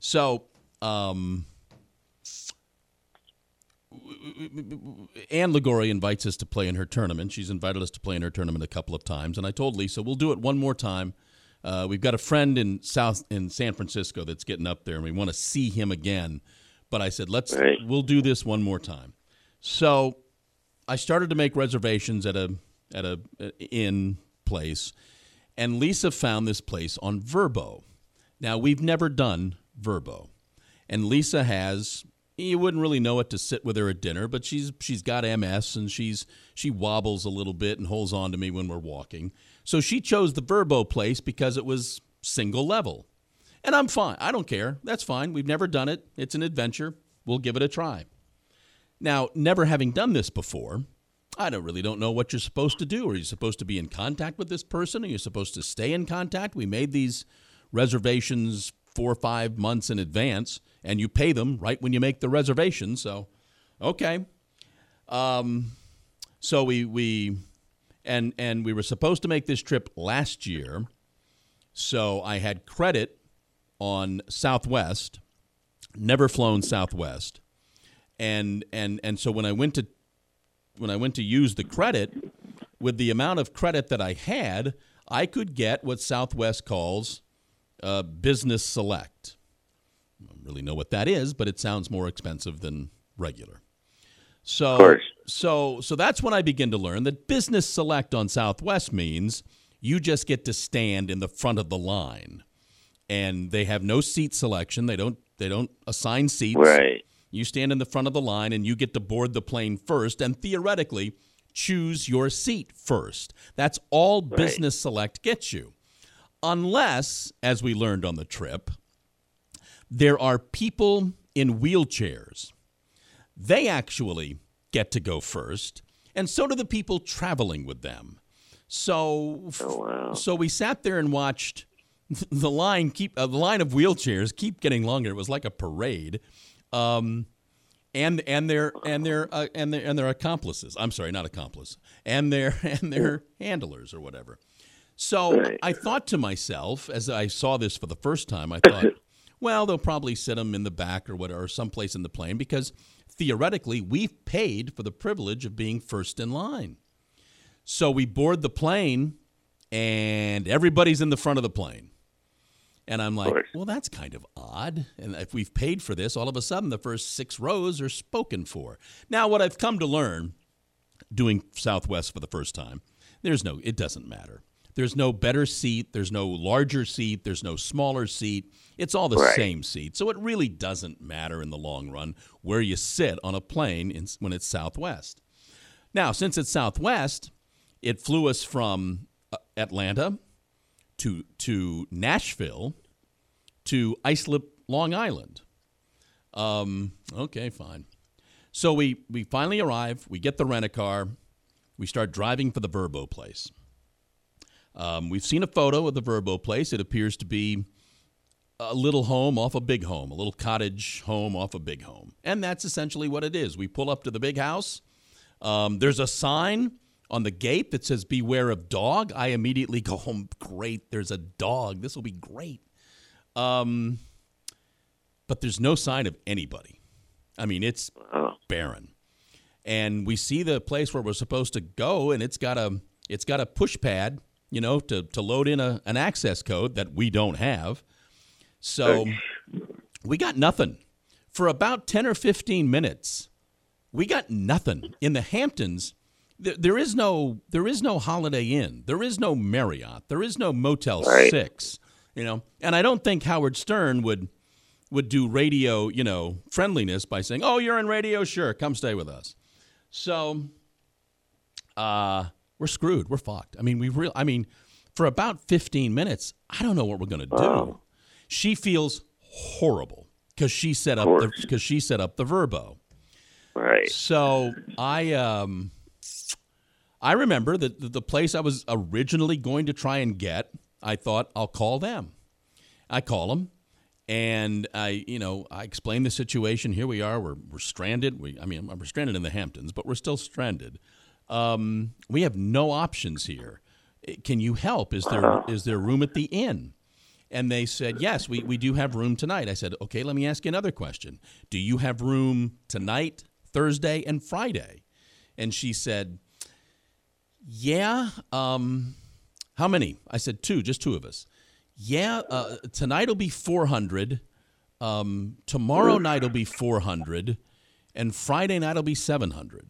So, um, Ann Liguori invites us to play in her tournament. She's invited us to play in her tournament a couple of times, and I told Lisa we'll do it one more time. Uh, we've got a friend in South in San Francisco that's getting up there, and we want to see him again. But I said let's Right. we'll do this one more time. So I started to make reservations at a at a, a inn place, and Lisa found this place on Vrbo. Now we've never done Vrbo, and Lisa has. You wouldn't really know it to sit with her at dinner, but she's she's got MS and she's she wobbles a little bit and holds on to me when we're walking. So she chose the Vrbo place because it was single level. And I'm fine. I don't care. That's fine. We've never done it. It's an adventure. We'll give it a try. Now, never having done this before, I don't really don't know what you're supposed to do. Are you supposed to be in contact with this person? Are you supposed to stay in contact? We made these reservations four or five months in advance, and you pay them right when you make the reservation. So, okay. Um, so we we and and we were supposed to make this trip last year. So I had credit on Southwest, never flown Southwest, and and and so when I went to when I went to use the credit, with the amount of credit that I had, I could get what Southwest calls uh, Business Select. I don't really know what that is, but it sounds more expensive than regular. So, course. so, so that's when I begin to learn that Business Select on Southwest means you just get to stand in the front of the line, and they have no seat selection. They don't. They don't assign seats. Right. You stand in the front of the line and you get to board the plane first and theoretically choose your seat first. That's all Business Select gets you. Unless, as we learned on the trip, there are people in wheelchairs. They actually get to go first, and so do the people traveling with them. So, Oh, wow. so we sat there and watched the line keep uh, the line of wheelchairs keep getting longer. It was like a parade, um, and and their and their uh, and their and their accomplices. I'm sorry, not accomplice, and their and their handlers or whatever. So Right. I thought to myself as I saw this for the first time, I thought, well, they'll probably sit them in the back or whatever, someplace in the plane because theoretically we've paid for the privilege of being first in line. So we board the plane, and everybody's in the front of the plane. And I'm like, well, that's kind of odd. And if we've paid for this, all of a sudden the first six rows are spoken for. Now, what I've come to learn doing Southwest for the first time, there's no, it doesn't matter. There's no better seat. There's no larger seat. There's no smaller seat. It's all the Right. same seat. So it really doesn't matter in the long run where you sit on a plane in, when it's Southwest. Now, since it's Southwest, it flew us from uh, Atlanta to to Nashville to Islip, Long Island. Um, okay, fine. So we we finally arrive. We get the rent a car. We start driving for the Vrbo place. Um, we've seen a photo of the Vrbo place. It appears to be a little home off a big home, a little cottage home off a big home, and that's essentially what it is. We pull up to the big house. Um, there's a sign on the gate that says "Beware of dog." I immediately go home. Great, there's a dog. This will be great. Um, but there's no sign of anybody. I mean, it's Oh, barren. And we see the place where we're supposed to go, and it's got a it's got a push pad, you know, to, to load in a, an access code that we don't have. So we got nothing. For about 10 or 15 minutes, we got nothing. In the Hamptons, there, there is no there is no Holiday Inn. There is no Marriott. There is no Motel Right. 6, you know. And I don't think Howard Stern would would do radio, you know, friendliness by saying, "Oh, you're in radio, sure, come stay with us." So, uh, we're screwed. We're fucked. I mean, we real. I mean, for about 15 minutes, I don't know what we're gonna do. Wow. She feels horrible because she set up the because she set up the Vrbo. right. So I um I remember that the, the place I was originally going to try and get, I thought I'll call them. I call them and I, you know, I explain the situation. Here we are. We're, we're stranded. We, I mean, we're stranded in the Hamptons, but we're still stranded. Um, we have no options here. Eh, Can you help? Is there is there room at the inn? And they said, Yes, we, we do have room tonight. I said, Okay, let me ask you another question. Do you have room tonight, Thursday, and Friday? And she said, Yeah. Um, how many? I said, Two, just two of us. Yeah, uh, tonight will be 400. Um, tomorrow night will be 400. And Friday night will be 700.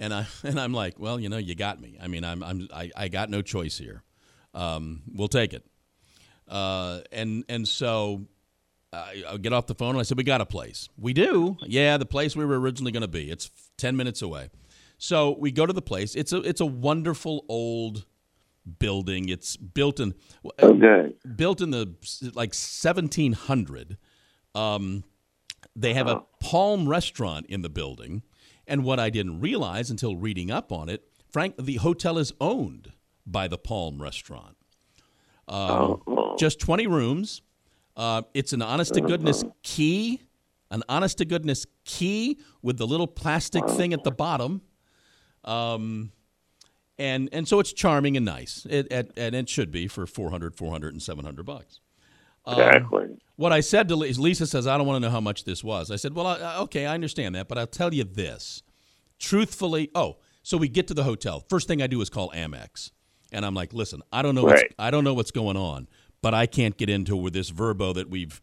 And, I, and I'm like, Well, you know, you got me. I mean, I'm, I'm, I, I got no choice here. Um, we'll take it. Uh, and and so I, I get off the phone and I said, "We got a place. We do. Yeah, the place we were originally going to be. It's ten minutes away. So we go to the place. It's a it's a wonderful old building. It's built in Okay. built in the like 1700. Um, they have a Palm restaurant in the building, and what I didn't realize until reading up on it, Frank, the hotel is owned by the Palm restaurant. Um, Oh, just 20 rooms. Uh, it's an honest to goodness key, an honest to goodness key with the little plastic thing at the bottom. Um, and, and so it's charming and nice. It, it, and it should be for 400, 400, and 700 bucks. Um, exactly. What I said to Lisa, Lisa says, I don't want to know how much this was. I said, Well, I, okay, I understand that, but I'll tell you this. Truthfully, oh, so we get to the hotel. First thing I do is call Amex. And I'm like, listen, I don't know what's, I don't know what's going on, but I can't get into with this Vrbo that we've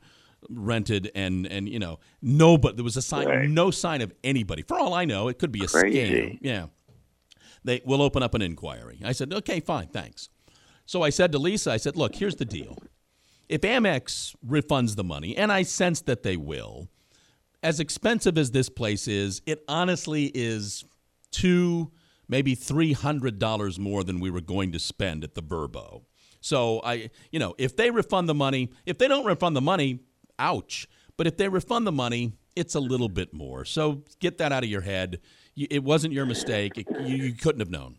rented and and you know, no but there was a sign Right. no sign of anybody. For all I know, it could be a scam. Yeah. They will open up an inquiry. I said, "Okay, fine, thanks." So I said to Lisa, I said, "Look, here's the deal if Amex refunds the money, and I sense that they will, as expensive as this place is, it honestly is two, maybe three hundred dollars more than we were going to spend at the Vrbo. So I, you know, if they refund the money, if they don't refund the money, ouch. But if they refund the money, it's a little bit more. So get that out of your head. It wasn't your mistake. It, you, you couldn't have known.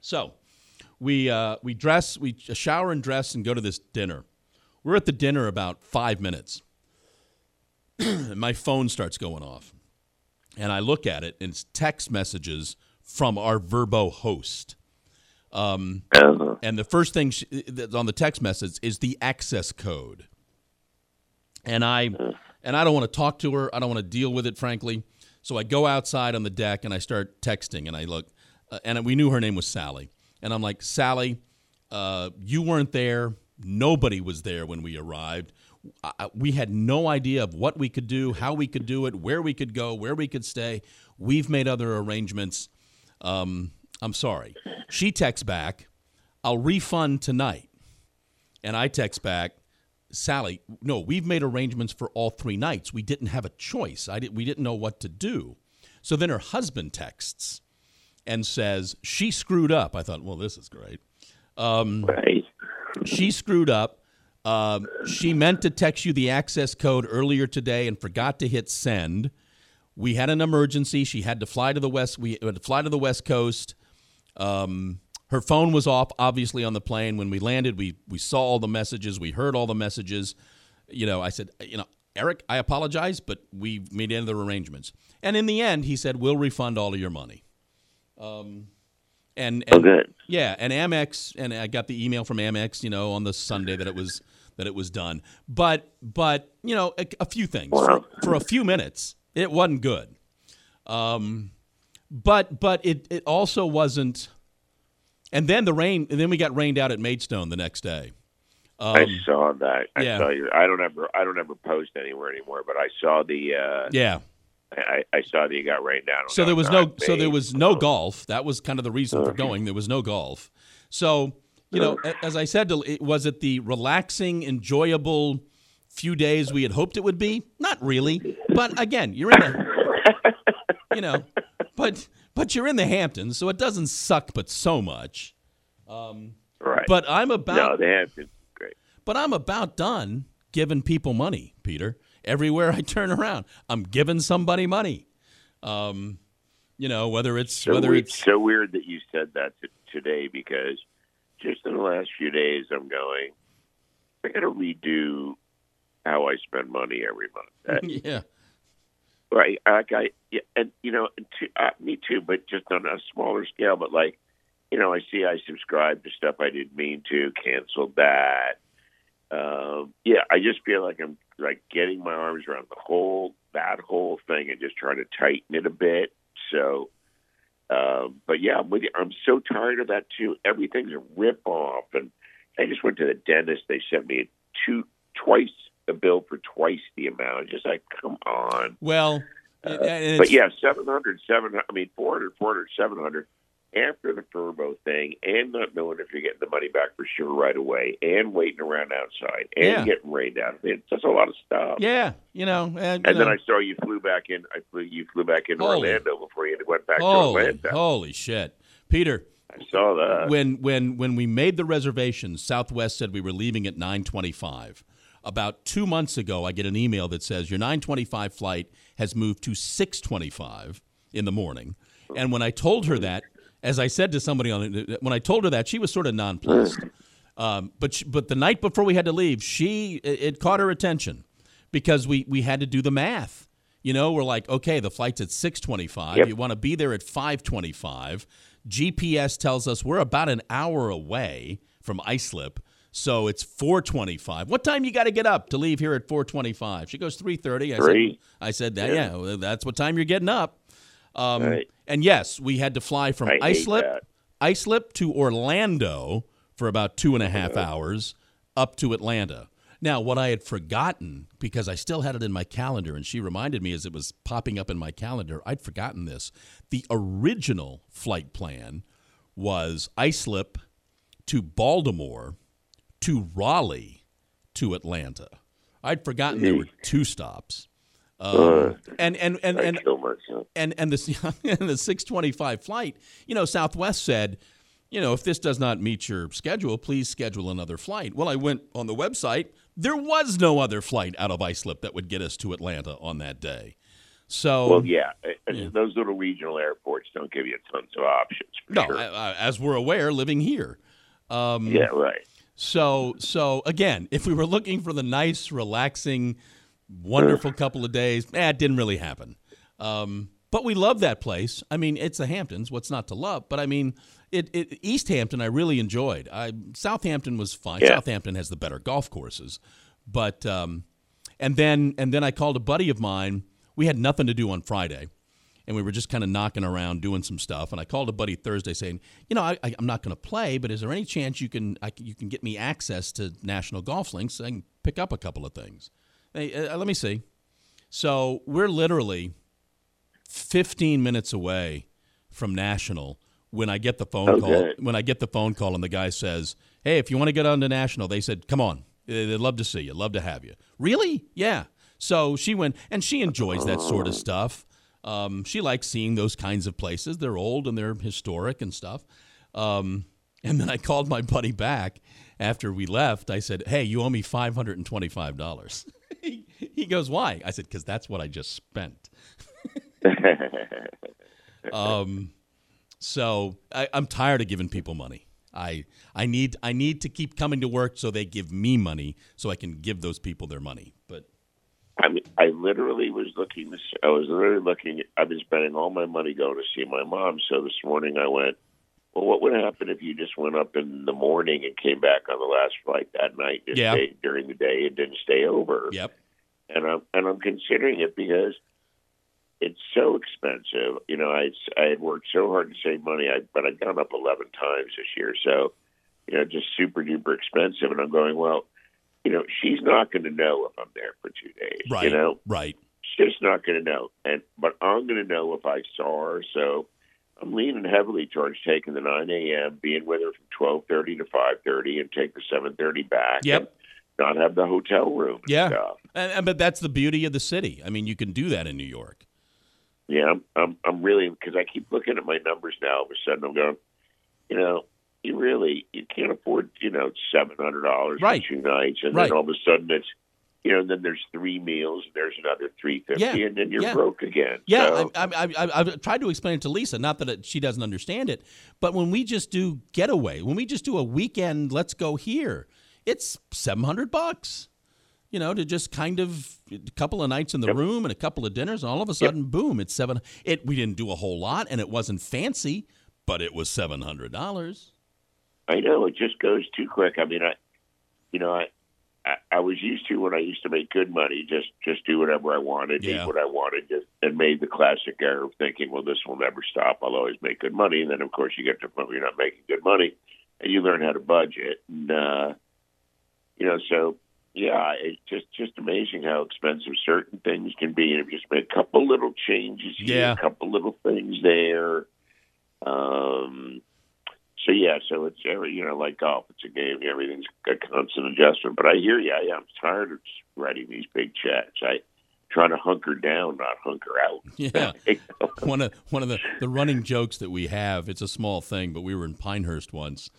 So we uh, we dress, we shower and dress, and go to this dinner. We're at the dinner about five minutes. and my phone starts going off. And I look at it, and it's text messages from our Vrbo host. Um, Uh-huh. and the first thing she, that's on the text message is the access code. And I and I don't want to talk to her. I don't want to deal with it, frankly. So I go outside on the deck and I start texting. And I look, uh, and we knew her name was Sally. And I'm like, Sally, uh, you weren't there. Nobody was there when we arrived. We had no idea of what we could do, how we could do it, where we could go, where we could stay. We've made other arrangements. Um, I'm sorry. She texts back, I'll refund tonight. And I text back, Sally, no, we've made arrangements for all three nights. We didn't have a choice. I did, we didn't know what to do. So then her husband texts and says, she screwed up. I thought, well, this is great. Right. She screwed up. Um, she meant to text you the access code earlier today and forgot to hit send. We had an emergency. She had to fly to the west. We had to fly to the west coast. Um, her phone was off, obviously, on the plane. When we landed, we we saw all the messages. We heard all the messages. You know, I said, you know, Eric, I apologize, but we made other arrangements. And in the end, he said, we'll refund all of your money. Um, and, Oh, good. yeah, and Amex, and I got the email from Amex, you know, on the Sunday that it was that it was done. But but you know, a, a few things Wow. for, for a few minutes, it wasn't good. Um, but but it it also wasn't. And then the rain, and then we got rained out at Maidstone the next day. Um, I saw that. I yeah. saw you. I don't ever. I don't ever post anywhere anymore. But I saw the. Uh, yeah. I, I saw that you got rained down. So there was no so there was no golf. That was kind of the reason for uh-huh. going. There was no golf. So you know, uh-huh. as I said, it was it the relaxing, enjoyable few days we had hoped it would be? Not really. But again, you're in the you know, but but you're in the Hamptons, so it doesn't suck, but so much. Um, right. but I'm about no, the Hamptons. Great. but I'm about done giving people money, Peter. Everywhere I turn around, I'm giving somebody money. Um, you know, whether it's So whether we- it's so weird that you said that t- today because just in the last few days, I'm going. I got to redo how I spend money every month. Uh, yeah, Right. Like I, yeah, and you know, and to, uh, me too, but just on a smaller scale. But like, you know, I see I subscribed to stuff I didn't mean to, canceled that. Um, yeah, I just feel like I'm like getting my arms around the whole that whole thing and just trying to tighten it a bit. So, um, but yeah, I'm with you. I'm so tired of that too. Everything's a rip off, and I just went to the dentist. They sent me two twice a bill for twice the amount. Just like, come on. Well, Uh, but yeah, 700, 700, I mean, 400, 400, 700 after the Vrbo thing and not knowing if you're getting the money back for sure right away and waiting around outside and Yeah. getting rained out. It's just a lot of stuff. yeah, you know, and, you And then know, I saw you flew back in. I flew. You flew back in Holy- Orlando before you went back holy, to Atlanta. holy shit, Peter. I saw that. when when when we made the reservations, Southwest said we were leaving at 9:25. About 2 months ago, I get an email that says your 9:25 flight has moved to 6:25 in the morning. And when I told her that, as I said to somebody on when I told her that, she was sort of nonplussed. Um, but she, but the night before we had to leave, she it, caught her attention because we we had to do the math. You know, we're like, okay, the flight's at 6:25. Yep. You want to be there at 5:25. GPS tells us we're about an hour away from Islip, so it's 4:25. What time you got to get up to leave here at 4:25? She goes 3:30. I Three. said I said that Yeah. yeah, well, that's what time you're getting up. Um, Right. And yes, we had to fly from Islip that. Islip to Orlando for about two and a half hours up to Atlanta. Now, what I had forgotten, because I still had it in my calendar, and she reminded me as it was popping up in my calendar, I'd forgotten this. The original flight plan was Islip to Baltimore to Raleigh to Atlanta. I'd forgotten there were two stops. Um, and and and and and and the and the 625 flight, you know, Southwest said, you know, if this does not meet your schedule, please schedule another flight. Well, I went on the website. There was no other flight out of Islip that would get us to Atlanta on that day. So Well, yeah, Yeah. those little regional airports don't give you tons of options. No, sure. I- I- as we're aware, living here. Um, yeah, right. So, so again, if we were looking for the nice, relaxing, wonderful couple of days, eh, it didn't really happen. Um, but we love that place. I mean, it's the Hamptons. What's not to love? But I mean, it, it East Hampton I really enjoyed. I Southampton was fine. Yeah. Southampton has the better golf courses, but um, and then and then I called a buddy of mine. We had nothing to do on Friday and we were just kind of knocking around doing some stuff. And I called a buddy Thursday saying, you know, I, I, I'm not going to play, but is there any chance you can I, you can get me access to National Golf Links so I can pick up a couple of things? Hey, uh, let me see. So we're literally 15 minutes away from National when I get the phone call. When I get the phone call and the guy says, "Hey, if you want to get on to National," they said, "Come on, They- they'd love to see you, love to have you." Really? Yeah. So she went, and she enjoys that sort of stuff. Um, she likes seeing those kinds of places. They're old and they're historic and stuff. Um, and then I called my buddy back after we left. I said, "Hey, you owe me five hundred and twenty-five dollars." he, goes, "Why?" I said, "Because that's what I just spent." Um, so I, I'm tired of giving people money. I I need I need to keep coming to work so they give me money so I can give those people their money. But I mean, I literally was looking. This, I was literally looking. I've been spending all my money going to see my mom. So this morning I went. Well, what would happen if you just went up in the morning and came back on the last flight that night? Just Yeah. stayed during the day and didn't stay over. yep, and I'm and I'm considering it because it's so expensive. You know, I I had worked so hard to save money, I but I've gone up eleven times this year, so you know, just super duper expensive. And I'm going, well, you know, she's not going to know if I'm there for two days. right, You know, right, she's just not going to know, and but I'm going to know if I saw her. So I'm leaning heavily towards taking the 9 a.m., being with her from 12:30 to 5:30, and take the 7:30 back. Yep. and Not have the hotel room. and Yeah. stuff. and, and- but that's the beauty of the city. I mean, you can do that in New York. Yeah, I'm I'm, I'm really because I keep looking at my numbers now. All of a sudden, I'm going, you know, you really you can't afford you know seven hundred dollars Right. for two nights, and Right. then all of a sudden it's you know and then there's three meals, and there's another three fifty, Yeah. and then you're Yeah. broke again. Yeah, So, I, I, I, I've tried to explain it to Lisa. Not that it, she doesn't understand it, but when we just do getaway, when we just do a weekend, let's go here, it's seven hundred bucks. You know, to just kind of a couple of nights in the Yep. room and a couple of dinners, and all of a sudden, boom, it's seven. It we didn't do a whole lot, and it wasn't fancy, but it was seven hundred dollars. I know it just goes too quick. I mean, I, you know, I, I, I was used to when I used to make good money, just just do whatever I wanted, Yeah. eat what I wanted, just, and made the classic error of thinking, well, this will never stop. I'll always make good money, and then of course you get to the point where you're not making good money, and you learn how to budget, and uh, you know, so yeah, it's just just amazing how expensive certain things can be, and just make a couple little changes here, Yeah. a couple little things there. Um, so yeah, so it's every you know like golf, it's a game. Everything's a constant adjustment. But I hear you. I, I'm tired of writing these big checks. I trying to hunker down, not hunker out. Yeah. one of one of the, the running jokes that we have it's a small thing but we were in pinehurst once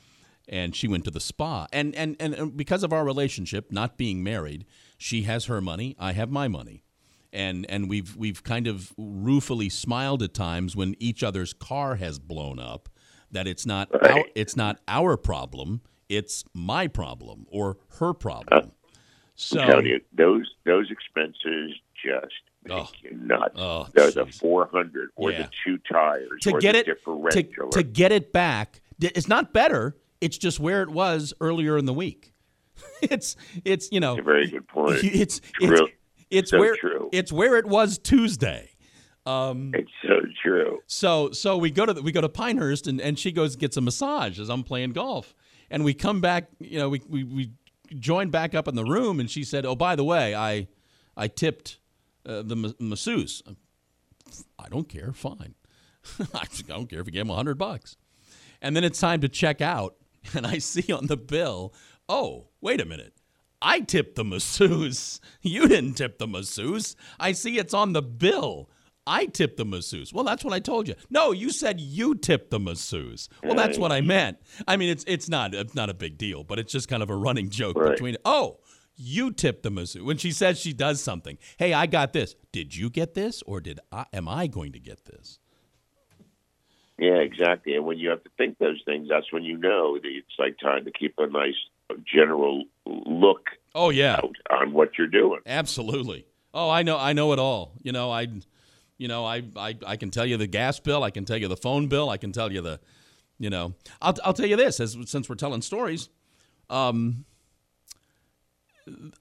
and she went to the spa and, and and because of our relationship not being married she has her money i have my money and and we've we've kind of ruefully smiled at times when each other's car has blown up that it's not our, it's not our problem it's my problem or her problem oh. so I'm you, those those expenses just make Oh. you nuts. Oh, the, the 400 or Yeah. the two tires to get it to, differential. to get it back it's not better it's just where it was earlier in the week it's it's you know a very good point. it's True. it's it's So where true. it's where it was tuesday um It's so true. so so we go to the, we go to Pinehurst and, and she goes and gets a massage as I'm playing golf. And we come back, you know, we, we, we joined back up in the room and she said, "Oh, by the way, I I tipped uh, the ma- masseuse." I don't care, fine. I don't care if you gave him a hundred bucks. And then it's time to check out, and I see on the bill, "Oh, wait a minute." I tipped the masseuse. You didn't tip the masseuse. I see it's on the bill. I tipped the masseuse. Well, that's what I told you. No, you said you tipped the masseuse. Well, that's what I meant. I mean, it's it's not it's not a big deal, but it's just kind of a running joke Right. between. Oh, you tipped the masseuse when she says she does something. Hey, I got this. Did you get this, or did I? Am I going to get this? Yeah, exactly. And when you have to think those things, that's when you know that it's like time to keep a nice general look Oh yeah, out on what you're doing. Absolutely. Oh, I know. I know it all. You know, I, you know, I, I, I can tell you the gas bill. I can tell you the phone bill. I can tell you the, you know, I'll, I'll tell you this. As since we're telling stories, um,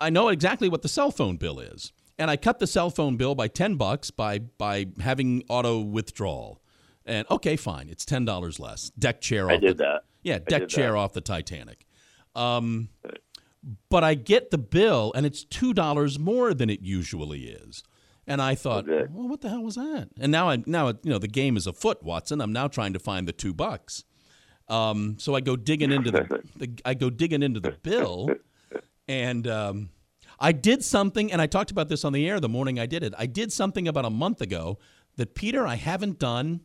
I know exactly what the cell phone bill is, and I cut the cell phone bill by ten bucks by by having auto withdrawal. And okay, fine, it's ten dollars less. Deck chair. Off I did the, that. Yeah, deck chair that. off the Titanic. Um, but I get the bill, and it's two dollars more than it usually is. And I thought, Okay. well, what the hell was that? And now I now you know the game is afoot, Watson. I'm now trying to find the two bucks. Um, so I go digging into the, the I go digging into the bill, and um, I did something, and I talked about this on the air the morning I did it. I did something about a month ago that Peter I haven't done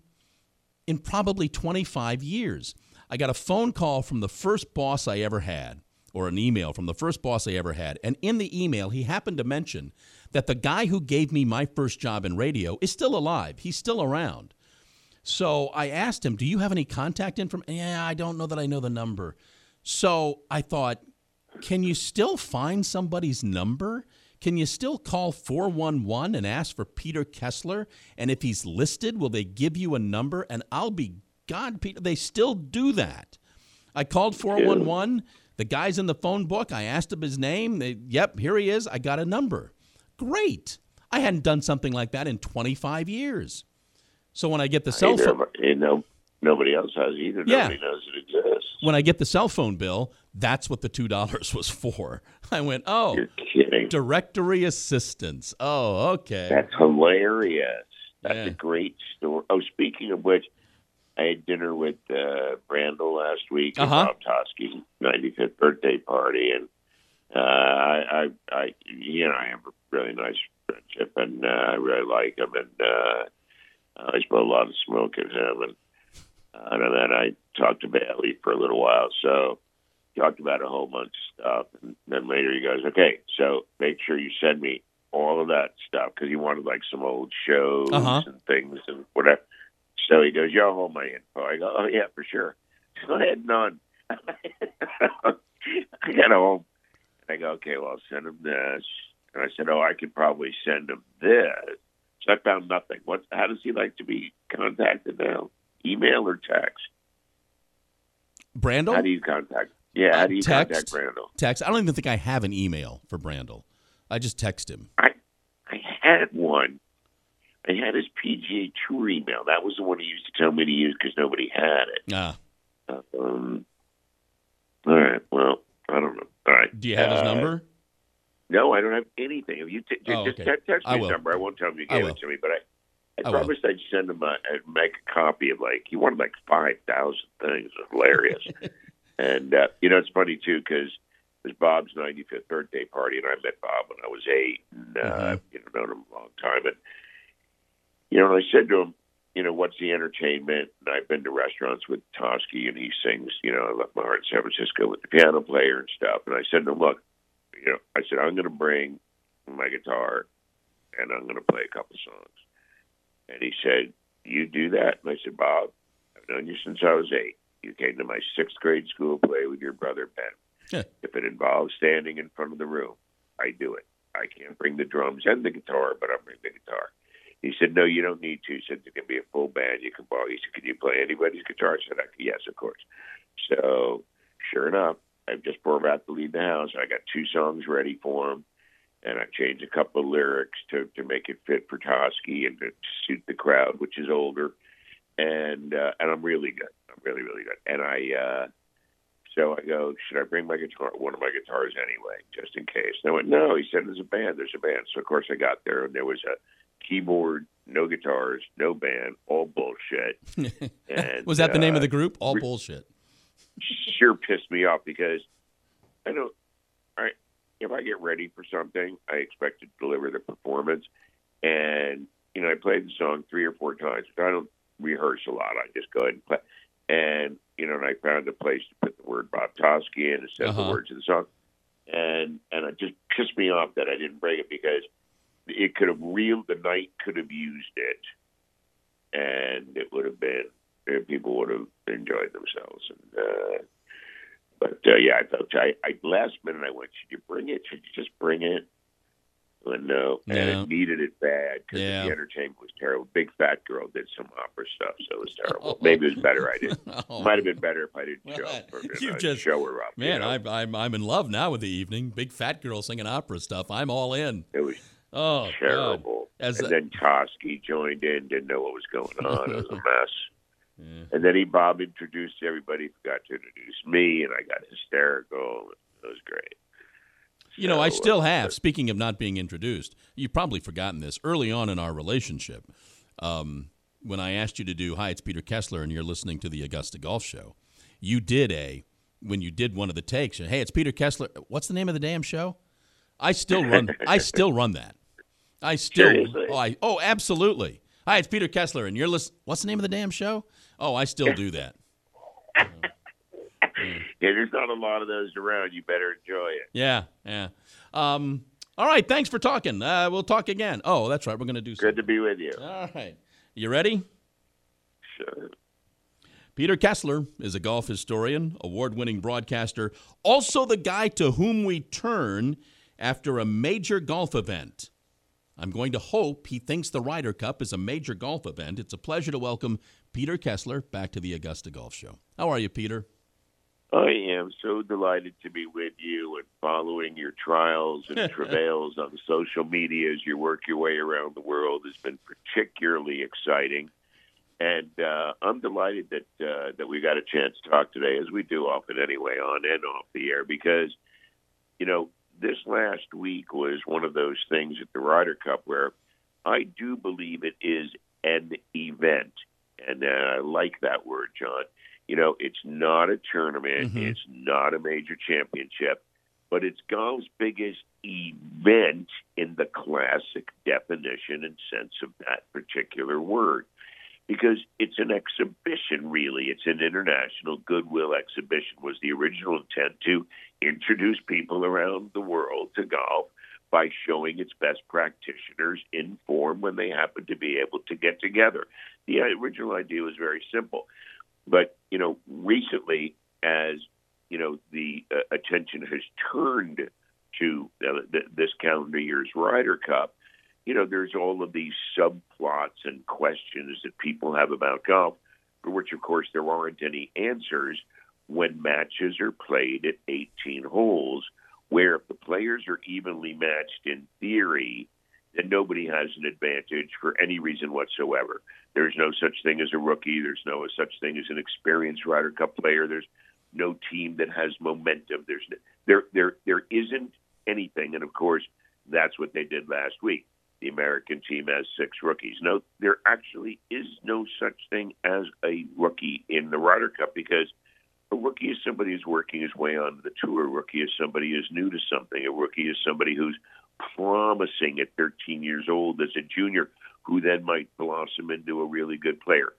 in probably 25 years. I got a phone call from the first boss I ever had, or an email from the first boss I ever had. And in the email, he happened to mention that the guy who gave me my first job in radio is still alive. He's still around. So I asked him, Do you have any contact information? Yeah, I don't know that I know the number. So I thought, Can you still find somebody's number? Can you still call 411 and ask for Peter Kessler? And if he's listed, will they give you a number? And I'll be God, Peter, they still do that. I called 411. The guy's in the phone book. I asked him his name. They, yep, here he is. I got a number. Great. I hadn't done something like that in 25 years. So when I get the cell phone, never- you know, nobody else has either. Yeah. Nobody knows it exists. when I get the cell phone bill, that's what the two dollars was for. I went, oh, You're kidding. directory assistance. Oh, okay. That's hilarious. That's Yeah. a great story. Oh, speaking of which, I had dinner with uh, Brandel last week at Uh-huh. Bob Toski's 95th birthday party, and uh, I, I, I, you know, I have a really nice friendship, and uh, I really like him, and uh, I smell a lot of smoke at him, and uh, and then I talked to Bailey for a little while, so talked about a whole bunch of stuff, and then later he goes, okay, so make sure you send me all of that stuff because he wanted like some old shows Uh-huh. and things and whatever. So he goes, "Y'all hold my info." I go, "Oh yeah, for sure." So I had none. I got home and I go, "Okay, well, I'll send him this." And I said, "Oh, I could probably send him this." So I found nothing. What? How does he like to be contacted now? Email or text? How do you contact? Yeah, how do you text. contact Brandel? Text. I don't even think I have an email for Brandel. I just text him. I I had one. I had his PGA Tour email. That was the one he used to tell me to use because nobody had it. Ah, Um, all right. Well, I don't know. All right. do you have his Uh, number? No, I don't have anything. If you t- Oh, just okay. te- text me will. his number, I won't tell him you gave it to me, but I, I, I will. promised I'd send him a, I'd make a copy of like he wanted like five thousand things. It was hilarious. and uh, you know, it's funny too because it was Bob's 95th birthday party, and I met Bob when I was eight, and uh, Mhm. you know, known him a long time. And you know, and I said to him, you know, what's the entertainment? And I've been to restaurants with Toski, and he sings, you know, I left my heart in San Francisco with the piano player and stuff. And I said to him, look, you know, I said I'm going to bring my guitar, and I'm going to play a couple songs. And he said, you do that? And I said, Bob, I've known you since I was eight. You came to my sixth grade school play with your brother Ben. Yeah. If it involves standing in front of the room, I do it. I can't bring the drums and the guitar, but I'll bring the guitar. He said, "No, you don't need to." He said, "There can be a full band. You can borrow." He said, "Can you play anybody's guitar?" I said, "Yes, of course." So, sure enough, I've just brought out to leave the house. I got two songs ready for him, and I changed a couple of lyrics to to make it fit for Toski and to suit the crowd, which is older. And uh, and I'm really good. Really really good. And I uh, so I go, should I bring my guitar, one of my guitars anyway, just in case? And I went, no. He said, there's a band. There's a band. So of course I got there, and there was a keyboard, no guitars, no band, all bullshit. And, was that the name uh, of the group? All re- bullshit. sure pissed me off because I don't. I if I get ready for something, I expect to deliver the performance, and you know I played the song three or four times. But I don't rehearse a lot. I just go ahead and play. And you know, and I found a place to put the word Bob Toski in instead of Uh-huh. the words of the song, and and it just pissed me off that I didn't bring it because it could have real the night could have used it, and it would have been and people would have enjoyed themselves. And uh, but uh, yeah, I felt I, I last minute I went, should you bring it? Should you just bring it? No, and it needed it bad because Yeah. the entertainment was terrible. Big Fat Girl did some opera stuff, so it was terrible. Oh. Maybe it was better I didn't. Oh, Might have been better if I didn't show Well, up. You just- show her up. you Man, know? I'm, I'm I'm in love now with the evening. Big fat girl singing opera stuff. I'm all in. it was Oh, God. terrible. As and a- then Toski joined in, didn't know what was going on. It was a mess. Yeah. And then he Bob introduced everybody, forgot to introduce me, and I got hysterical. It was great. You know, I still have. Speaking of not being introduced, you've probably forgotten this. Early on in our relationship, um, when I asked you to do "Hi, it's Peter Kessler," and you're listening to the Augusta Golf Show, you did a when you did one of the takes. And hey, it's Peter Kessler. What's the name of the damn show? I still run. I still run that. I still. Seriously? Oh, I, oh, absolutely. Hi, it's Peter Kessler, and you're listening. What's the name of the damn show? Oh, I still do that. Yeah, there's not a lot of those around. You better enjoy it. Yeah, yeah. Um, all right, thanks for talking. Uh, we'll talk again. Oh, that's right. We're going to do Good to be with you. All right. You ready? Sure. Peter Kessler is a golf historian, award winning broadcaster, also the guy to whom we turn after a major golf event. I'm going to hope he thinks the Ryder Cup is a major golf event. It's a pleasure to welcome Peter Kessler back to the Augusta Golf Show. How are you, Peter? I am so delighted to be with you and following your trials and travails on social media as you work your way around the world has been particularly exciting. And uh, I'm delighted that uh, that we got a chance to talk today, as we do often anyway, on and off the air, because you know this last week was one of those things at the Ryder Cup where I do believe it is an event, and uh, I like that word, John. You know, it's not a tournament, Mhm. it's not a major championship, but it's golf's biggest event in the classic definition and sense of that particular word. Because it's an exhibition, really. It's an international goodwill exhibition, was the original intent to introduce people around the world to golf by showing its best practitioners in form when they happen to be able to get together. The original idea was very simple. But, you know, recently, as, you know, the uh, attention has turned to uh, th- this calendar year's Ryder Cup, you know, there's all of these subplots and questions that people have about golf, for which, of course, there aren't any answers. when matches are played at 18 holes, where if the players are evenly matched in theory, then nobody has an advantage for any reason whatsoever. There's no such thing as a rookie. There's no such thing as an experienced Ryder Cup player. There's no team that has momentum. There's no, there there there isn't anything, and of course that's what they did last week. The American team has six rookies. No, there actually is no such thing as a rookie in the Ryder Cup because a rookie is somebody who's working his way onto the tour. A rookie is somebody who's new to something. A rookie is somebody who's promising at 13 years old as a junior, who then might blossom into a really good player.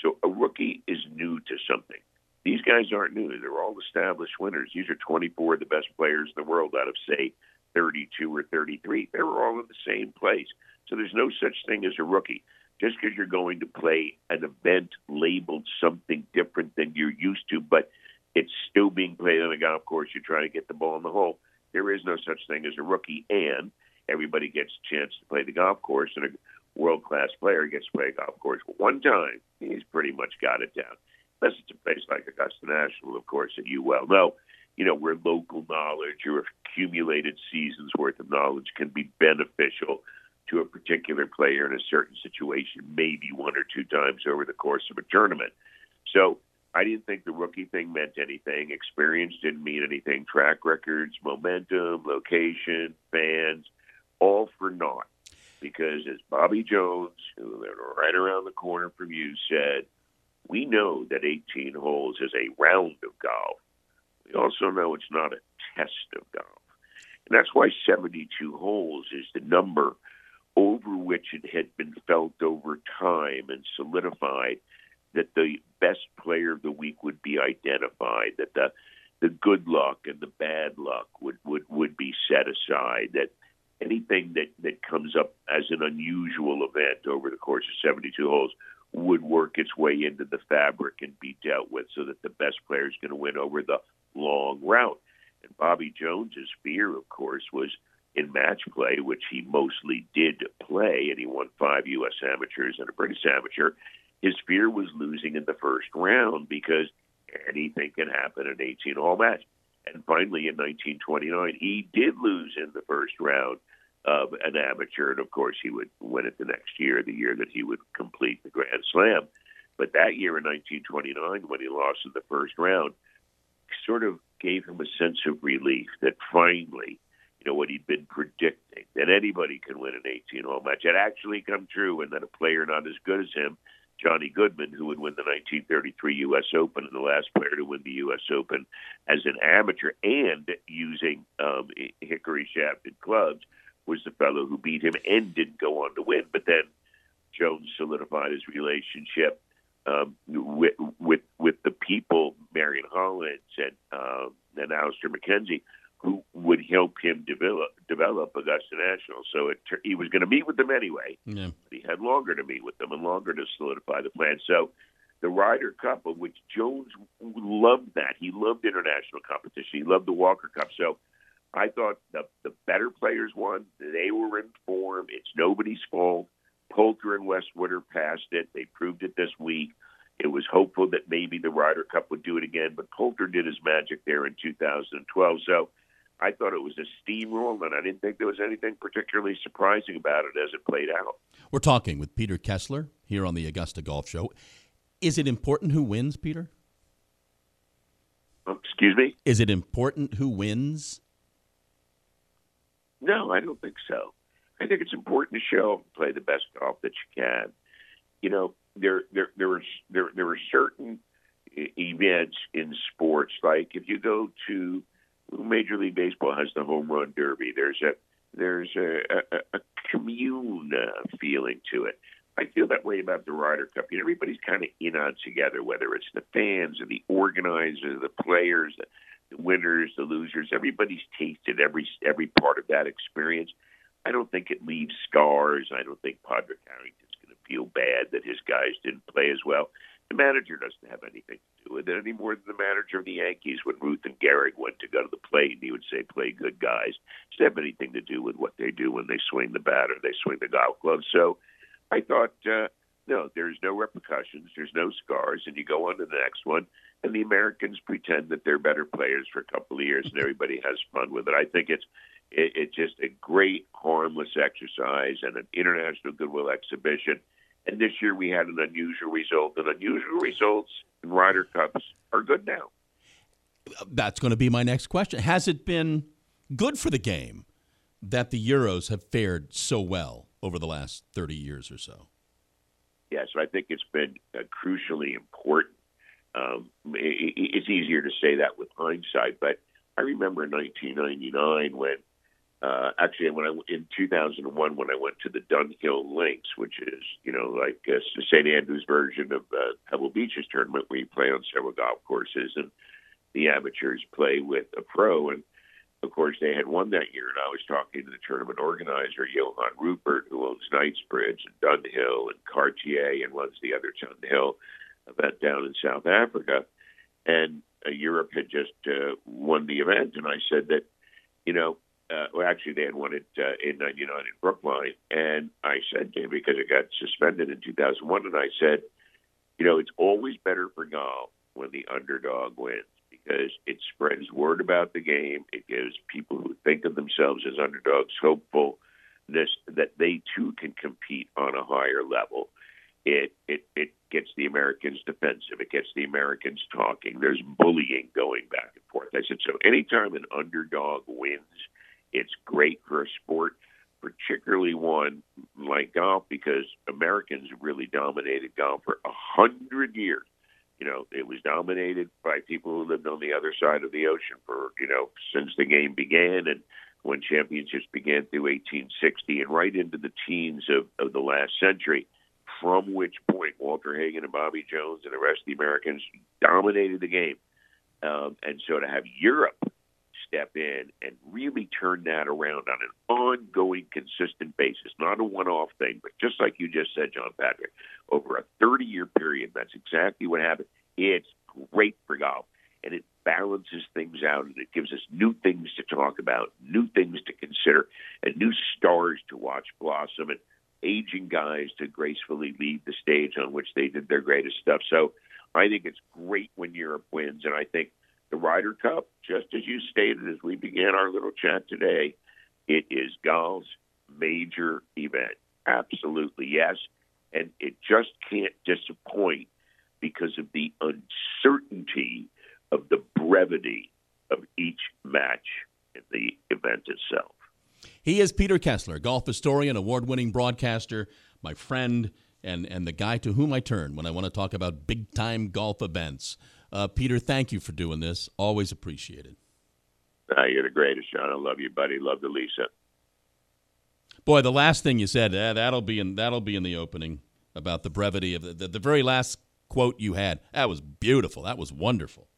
So a rookie is new to something. These guys aren't new. They're all established winners. These are 24 of the best players in the world out of, say, 32 or 33. They're all in the same place. So there's no such thing as a rookie. Just because you're going to play an event labeled something different than you're used to, but it's still being played on a golf course, you're trying to get the ball in the hole. There is no such thing as a rookie, and everybody gets a chance to play the golf course, and world class player gets to play golf course one time. He's pretty much got it down. Unless it's a place like Augusta National, of course, that you well know you know, where local knowledge or accumulated seasons worth of knowledge can be beneficial to a particular player in a certain situation, maybe one or two times over the course of a tournament. So I didn't think the rookie thing meant anything. Experience didn't mean anything. Track records, momentum, location, fans, all for naught. Because as Bobby Jones, who lived right around the corner from you, said, we know that 18 holes is a round of golf we also know it's not a test of golf. And that's why 72 holes is the number over which it had been felt over time and solidified that the best player of the week would be identified, that the the good luck and the bad luck would, would, would be set aside, that anything that, that comes up as an unusual event over the course of 72 holes would work its way into the fabric and be dealt with so that the best player is going to win over the long route. And Bobby Jones's fear, of course, was in match play, which he mostly did play, and he won five U.S. amateurs and a British amateur. His fear was losing in the first round because anything can happen in an 18 hole match. And finally, in 1929, he did lose in the first round of an amateur, and of course, he would win it the next year, the year that he would complete the Grand Slam. But that year in 1929, when he lost in the first round, sort of gave him a sense of relief that finally, you know, what he'd been predicting that anybody can win an 18 hole match had actually come true, and that a player not as good as him, Johnny Goodman, who would win the 1933 U.S. Open and the last player to win the U.S. Open as an amateur and using um, hickory shafted clubs, was the fellow who beat him and didn't go on to win. But then Jones solidified his relationship um, with, with with the people, Marion Hollins and um, and Alister MacKenzie, who would help him develop develop Augusta National. So it, he was going to meet with them anyway. Yeah. But he had longer to meet with them and longer to solidify the plan. So the Ryder Cup, of which Jones loved that, he loved international competition. He loved the Walker Cup. So I thought the the better players won. They were in form. It's nobody's fault. Poulter and Westwood are past it. They proved it this week. It was hopeful that maybe the Ryder Cup would do it again, but Poulter did his magic there in 2012. So I thought it was a steamroll, and I didn't think there was anything particularly surprising about it as it played out. We're talking with Peter Kessler here on the Augusta Golf Show. Is it important who wins, Peter? Excuse me? Is it important who wins? No, I don't think so. I think it's important to show play the best golf that you can. You know, there there there are there there are certain events in sports like if you go to Major League Baseball has the home run derby. There's a there's a, a, a commune uh, feeling to it. I feel that way about the Ryder Cup. You know, everybody's kind of in on together, whether it's the fans or the organizers, the players, winners, the losers. Everybody's tasted every every part of that experience. I don't think it leaves scars. I don't think Padraig Harrington's going to feel bad that his guys didn't play as well. The manager doesn't have anything to do with it any more than the manager of the Yankees when Ruth and Gehrig went to go to the plate and he would say, play good guys. Doesn't have anything to do with what they do when they swing the bat or they swing the golf club. So I thought uh, no, there's no repercussions, there's no scars, and you go on to the next one, and the Americans pretend that they're better players for a couple of years, and everybody has fun with it. I think it's it, it's just a great harmless exercise and an international goodwill exhibition. And this year we had an unusual result, and unusual results in Ryder Cups are good now. That's going to be my next question. Has it been good for the game that the Euros have fared so well over the last 30 years or so? Yes, I think it's been uh, crucially important. Um, it, it's easier to say that with hindsight, but I remember in 1999 when uh, actually, when I in 2001, when I went to the Dunhill Links, which is you know like uh, St Andrews version of uh, Pebble Beach's tournament, where you play on several golf courses and the amateurs play with a pro, and of course they had won that year. And I was talking to the tournament organizer, Johann Rupert, who owns Knightsbridge and Dunhill and Cartier, and runs the other Dunhill event down in South Africa, and uh, Europe had just uh, won the event, and I said that you know uh, well, actually, they had won it uh, in '99 in Brookline, and I said to him because it got suspended in 2001, and I said, you know, it's always better for golf when the underdog wins because it spreads word about the game. It gives people who think of themselves as underdogs hopefulness that they too can compete on a higher level. It it it gets the Americans defensive. It gets the Americans talking. There's bullying going back and forth. I said so. Anytime an underdog wins it's great for a sport, particularly one like golf, because Americans really dominated golf for a hundred years. You know, it was dominated by people who lived on the other side of the ocean for you know since the game began and when championships began through 1860 and right into the teens of, of the last century. From which point Walter Hagen and Bobby Jones and the rest of the Americans dominated the game. Um, and so to have Europe step in and really turn that around on an ongoing, consistent basis, not a one off thing, but just like you just said, John Patrick, over a 30 year period, that's exactly what happened. It's great for golf. And it balances things out and it gives us new things to talk about, new things to consider, and new stars to watch blossom and aging guys to gracefully leave the stage on which they did their greatest stuff. So I think it's great when Europe wins. And I think the Ryder Cup, just as you stated as we began our little chat today, it is golf's major event. Absolutely, yes. And it just can't disappoint because of the uncertainty of the brevity of each match in the event itself. He is Peter Kessler, golf historian, award winning broadcaster, my friend, and, and the guy to whom I turn when I want to talk about big time golf events. Uh, Peter, thank you for doing this. Always appreciated. Uh, you're the greatest, John. I love you, buddy. Love the Lisa. Boy, the last thing you said uh, that'll be in that'll be in the opening about the brevity of the, the, the very last quote you had. That was beautiful. That was wonderful.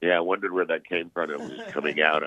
Yeah, I wondered where that came from. It was coming out.